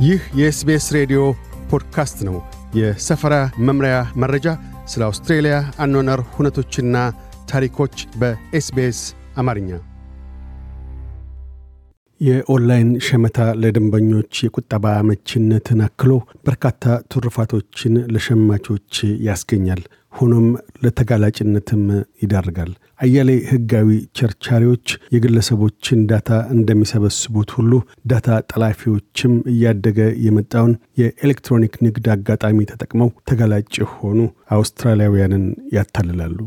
ይህ የ SBS ሬዲዮ ፖድካስት ነው። የሰፈራ መምሪያ መረጃ፣ ስለ አውስትሬልያ አኗኗር ሁነቶችና ታሪኮች በ SBS አማርኛ። የኦንላይን ሸመታ ለደንበኞች የቁጠባ አመቺነትን አክሎ በርካታ ትሩፋቶችን ለሸማቾች ያስገኛል። ሆኖም ለተጋላጭነትም ይዳርጋል። አያሌ ሕጋዊ ቸርቻሪዎች የግለሰቦችን ዳታ እንደሚሰበስቡት ሁሉ ዳታ ጠላፊዎችም እያደገ የመጣውን የኤሌክትሮኒክ ንግድ አጋጣሚ ተጠቅመው ተጋላጭ የሆኑ አውስትራሊያውያንን ያታልላሉ።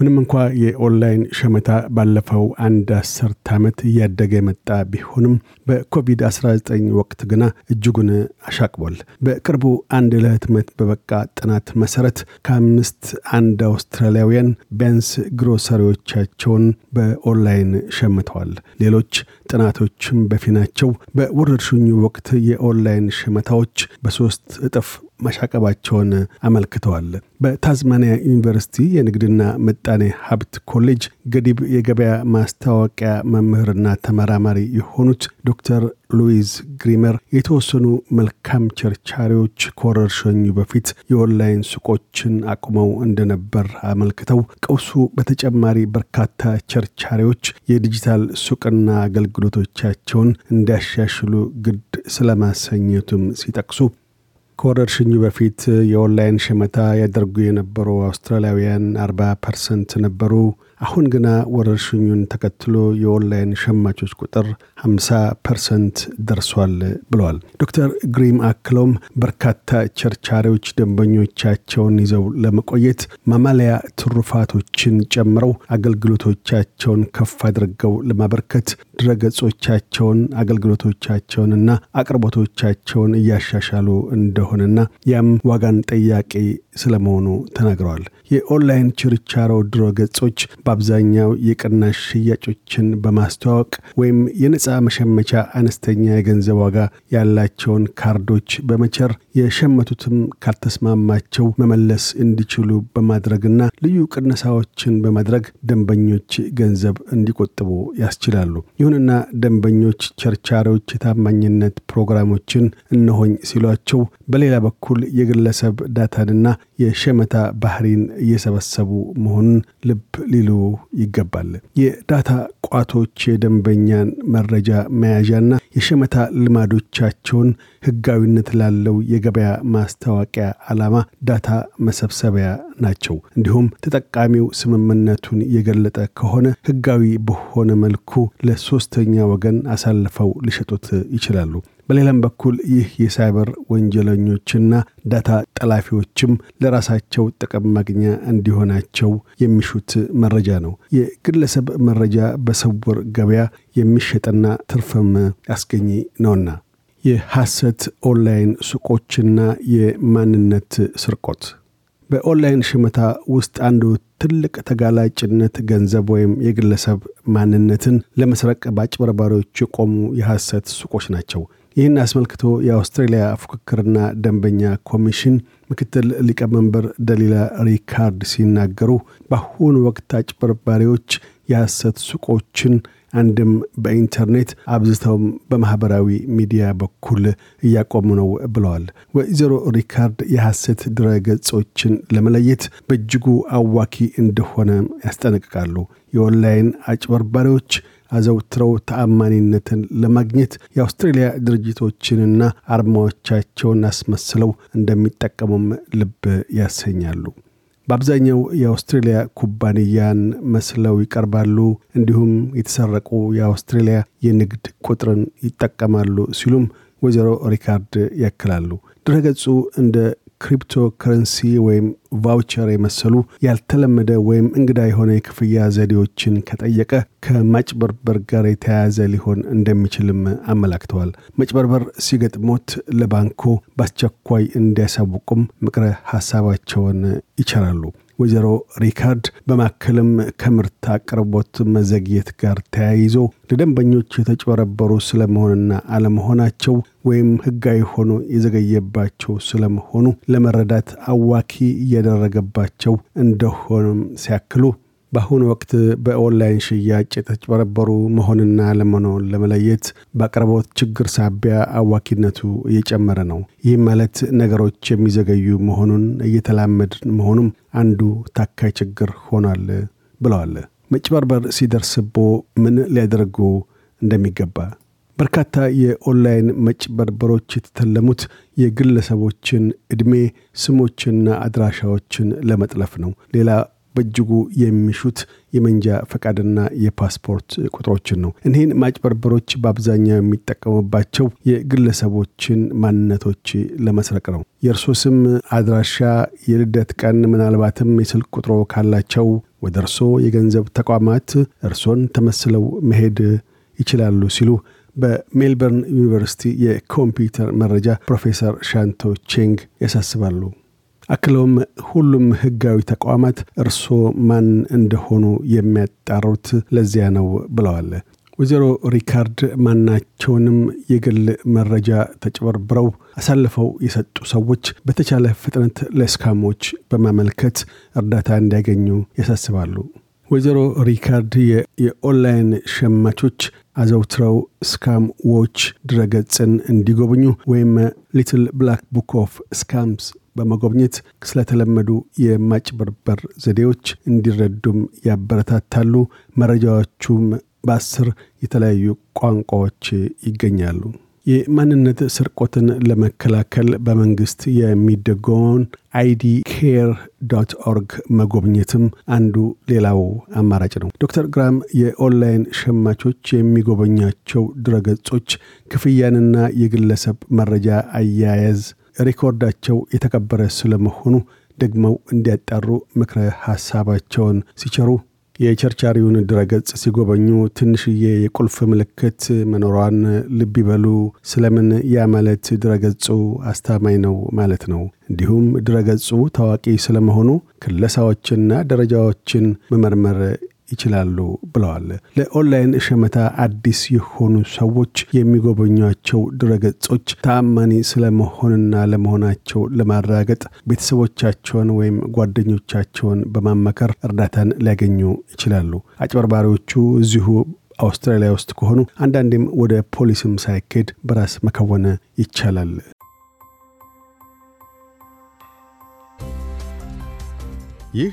ምንም እንኳ የኦንላይን ሸመታ ባለፈው አንድ አስርት ዓመት እያደገ የመጣ ቢሆንም በኮቪድ-19 ወቅት ግና እጅጉን አሻቅቧል። በቅርቡ አንድ ለህትመት በበቃ ጥናት መሰረት ከአምስት አንድ አውስትራሊያውያን ቢያንስ ግሮሰሪዎቻቸውን በኦንላይን ሸምተዋል። ሌሎች ጥናቶችም በፊናቸው በወረርሽኙ ወቅት የኦንላይን ሸመታዎች በሦስት እጥፍ ማሻቀባቸውን አመልክተዋል። በታዝማኒያ ዩኒቨርሲቲ የንግድና ምጣኔ ሀብት ኮሌጅ ገዲብ የገበያ ማስታወቂያ መምህርና ተመራማሪ የሆኑት ዶክተር ሉዊዝ ግሪመር የተወሰኑ መልካም ቸርቻሪዎች ከወረርሽኙ በፊት የኦንላይን ሱቆችን አቁመው እንደነበር አመልክተው ቀውሱ በተጨማሪ በርካታ ቸርቻሪዎች የዲጂታል ሱቅና አገልግሎቶቻቸውን እንዲያሻሽሉ ግድ ስለማሰኘቱም ሲጠቅሱ ከወረርሽኙ በፊት የኦንላይን ሸመታ ያደርጉ የነበሩ አውስትራሊያውያን 40 percent ነበሩ። አሁን ግና ወረርሽኙን ተከትሎ የኦንላይን ሸማቾች ቁጥር 50 percent ደርሷል ብለዋል። ዶክተር ግሪመር አክለውም በርካታ ቸርቻሪዎች ደንበኞቻቸውን ይዘው ለመቆየት ማማለያ ትሩፋቶችን ጨምረው አገልግሎቶቻቸውን ከፍ አድርገው ለማበርከት ድረገጾቻቸውን፣ አገልግሎቶቻቸውንና አቅርቦቶቻቸውን እያሻሻሉ እንደሆነና ያም ዋጋን ጠያቂ ስለመሆኑ ተናግረዋል። የኦንላይን ችርቻሮ ድረ ገጾች በአብዛኛው የቅናሽ ሽያጮችን በማስተዋወቅ ወይም የነፃ መሸመቻ አነስተኛ የገንዘብ ዋጋ ያላቸውን ካርዶች በመቸር የሸመቱትም ካልተስማማቸው መመለስ እንዲችሉ በማድረግና ልዩ ቅነሳዎችን በማድረግ ደንበኞች ገንዘብ እንዲቆጥቡ ያስችላሉ። ይሁንና ደንበኞች ቸርቻሪዎች የታማኝነት ፕሮግራሞችን እነሆኝ ሲሏቸው፣ በሌላ በኩል የግለሰብ ዳታንና የሸመታ ባህሪን እየሰበሰቡ መሆኑን ልብ ሊሉ ይገባል። የዳታ ቋቶች የደንበኛን መረጃ መያዣና የሸመታ ልማዶቻቸውን ህጋዊነት ላለው የገበያ ማስታወቂያ ዓላማ ዳታ መሰብሰቢያ ናቸው። እንዲሁም ተጠቃሚው ስምምነቱን የገለጠ ከሆነ ህጋዊ በሆነ መልኩ ለሶስተኛ ወገን አሳልፈው ሊሸጡት ይችላሉ። በሌላም በኩል ይህ የሳይበር ወንጀለኞችና ዳታ ጠላፊዎችም ለራሳቸው ጥቅም ማግኛ እንዲሆናቸው የሚሹት መረጃ ነው። የግለሰብ መረጃ በስውር ገበያ የሚሸጥና ትርፍም አስገኚ ነውና። የሐሰት ኦንላይን ሱቆችና የማንነት ስርቆት በኦንላይን ሽመታ ውስጥ አንዱ ትልቅ ተጋላጭነት ገንዘብ ወይም የግለሰብ ማንነትን ለመስረቅ በአጭበርባሪዎች የቆሙ የሐሰት ሱቆች ናቸው። ይህን አስመልክቶ የአውስትሬልያ ፉክክርና ደንበኛ ኮሚሽን ምክትል ሊቀመንበር ደሊላ ሪካርድ ሲናገሩ በአሁኑ ወቅት አጭበርባሪዎች የሐሰት ሱቆችን አንድም በኢንተርኔት አብዝተውም በማኅበራዊ ሚዲያ በኩል እያቆሙ ነው ብለዋል። ወይዘሮ ሪካርድ የሐሰት ድረ ገጾችን ለመለየት በእጅጉ አዋኪ እንደሆነ ያስጠነቅቃሉ። የኦንላይን አጭበርባሪዎች አዘውትረው ተአማኒነትን ለማግኘት የአውስትሬልያ ድርጅቶችንና አርማዎቻቸውን አስመስለው እንደሚጠቀሙም ልብ ያሰኛሉ። በአብዛኛው የአውስትሬልያ ኩባንያን መስለው ይቀርባሉ። እንዲሁም የተሰረቁ የአውስትሬልያ የንግድ ቁጥርን ይጠቀማሉ ሲሉም ወይዘሮ ሪካርድ ያክላሉ። ድረገጹ እንደ ክሪፕቶ ከረንሲ ወይም voucher የመሰሉ ያልተለመደ ወይም እንግዳ የሆነ የክፍያ ዘዴዎችን ከጠየቀ ከማጭበርበር ጋር የተያያዘ ሊሆን እንደሚችልም አመላክተዋል። መጭበርበር ሲገጥሞት ለባንኮ በአስቸኳይ እንዲያሳውቁም ምክረ ሀሳባቸውን ይቸራሉ። ወይዘሮ ሪካርድ በማከልም ከምርት አቅርቦት መዘግየት ጋር ተያይዞ ለደንበኞች የተጭበረበሩ ስለመሆንና አለመሆናቸው ወይም ሕጋዊ ሆኖ የዘገየባቸው ስለመሆኑ ለመረዳት አዋኪ እያደረገባቸው እንደሆነም ሲያክሉ በአሁኑ ወቅት በኦንላይን ሽያጭ የተጭበረበሩ መሆንና ለመሆኑን ለመለየት በአቅርቦት ችግር ሳቢያ አዋኪነቱ እየጨመረ ነው። ይህም ማለት ነገሮች የሚዘገዩ መሆኑን እየተላመድን መሆኑም አንዱ ታካይ ችግር ሆኗል ብለዋል። መጭበርበር ሲደርስብዎ ምን ሊያደርጉ እንደሚገባ በርካታ የኦንላይን መጭበርበሮች የተተለሙት የግለሰቦችን ዕድሜ፣ ስሞችና አድራሻዎችን ለመጥለፍ ነው። ሌላ በእጅጉ የሚሹት የመንጃ ፈቃድና የፓስፖርት ቁጥሮችን ነው። እኒህን ማጭበርበሮች በአብዛኛው የሚጠቀሙባቸው የግለሰቦችን ማንነቶች ለመስረቅ ነው። የእርሶ ስም፣ አድራሻ፣ የልደት ቀን፣ ምናልባትም የስልክ ቁጥሮ ካላቸው ወደ እርሶ የገንዘብ ተቋማት እርሶን ተመስለው መሄድ ይችላሉ ሲሉ በሜልበርን ዩኒቨርሲቲ የኮምፒውተር መረጃ ፕሮፌሰር ሻንቶ ቼንግ ያሳስባሉ። አክለውም ሁሉም ህጋዊ ተቋማት እርስዎ ማን እንደሆኑ የሚያጣሩት ለዚያ ነው ብለዋል። ወይዘሮ ሪካርድ ማናቸውንም የግል መረጃ ተጭበርብረው አሳልፈው የሰጡ ሰዎች በተቻለ ፍጥነት ለ Scamwatch በማመልከት እርዳታ እንዲያገኙ ያሳስባሉ። ወይዘሮ ሪካርድ የኦንላይን ሸማቾች አዘውትረው Scamwatch ድረገጽን እንዲጎብኙ ወይም Little Black Book of Scams በመጎብኘት ስለተለመዱ የማጭበርበር ዘዴዎች እንዲረዱም ያበረታታሉ። መረጃዎቹም በአስር የተለያዩ ቋንቋዎች ይገኛሉ። የማንነት ስርቆትን ለመከላከል በመንግስት የሚደጎመውን IDCARE dot org መጎብኘትም አንዱ ሌላው አማራጭ ነው። ዶክተር ግራም የኦንላይን ሸማቾች የሚጎበኟቸው ድረገጾች ክፍያንና የግለሰብ መረጃ አያያዝ ሪኮርዳቸው የተከበረ ስለመሆኑ ደግመው እንዲያጣሩ ምክረ ሐሳባቸውን ሲቸሩ የቸርቻሪውን ድረገጽ ሲጎበኙ ትንሽዬ የቁልፍ ምልክት መኖሯን ልብ ይበሉ። ስለምን ያ ማለት ድረገጹ አስታማኝ ነው ማለት ነው። እንዲሁም ድረገጹ ታዋቂ ስለመሆኑ ክለሳዎችና ደረጃዎችን መመርመር ይችላሉ ብለዋል። ለኦንላይን ሸመታ አዲስ የሆኑ ሰዎች የሚጎበኟቸው ድረገጾች ተአማኒ ስለመሆንና ለመሆናቸው ለማረጋገጥ ቤተሰቦቻቸውን ወይም ጓደኞቻቸውን በማመከር እርዳታን ሊያገኙ ይችላሉ። አጭበርባሪዎቹ እዚሁ አውስትራሊያ ውስጥ ከሆኑ አንዳንዴም ወደ ፖሊስም ሳይኬድ በራስ መከወን ይቻላል። ይህ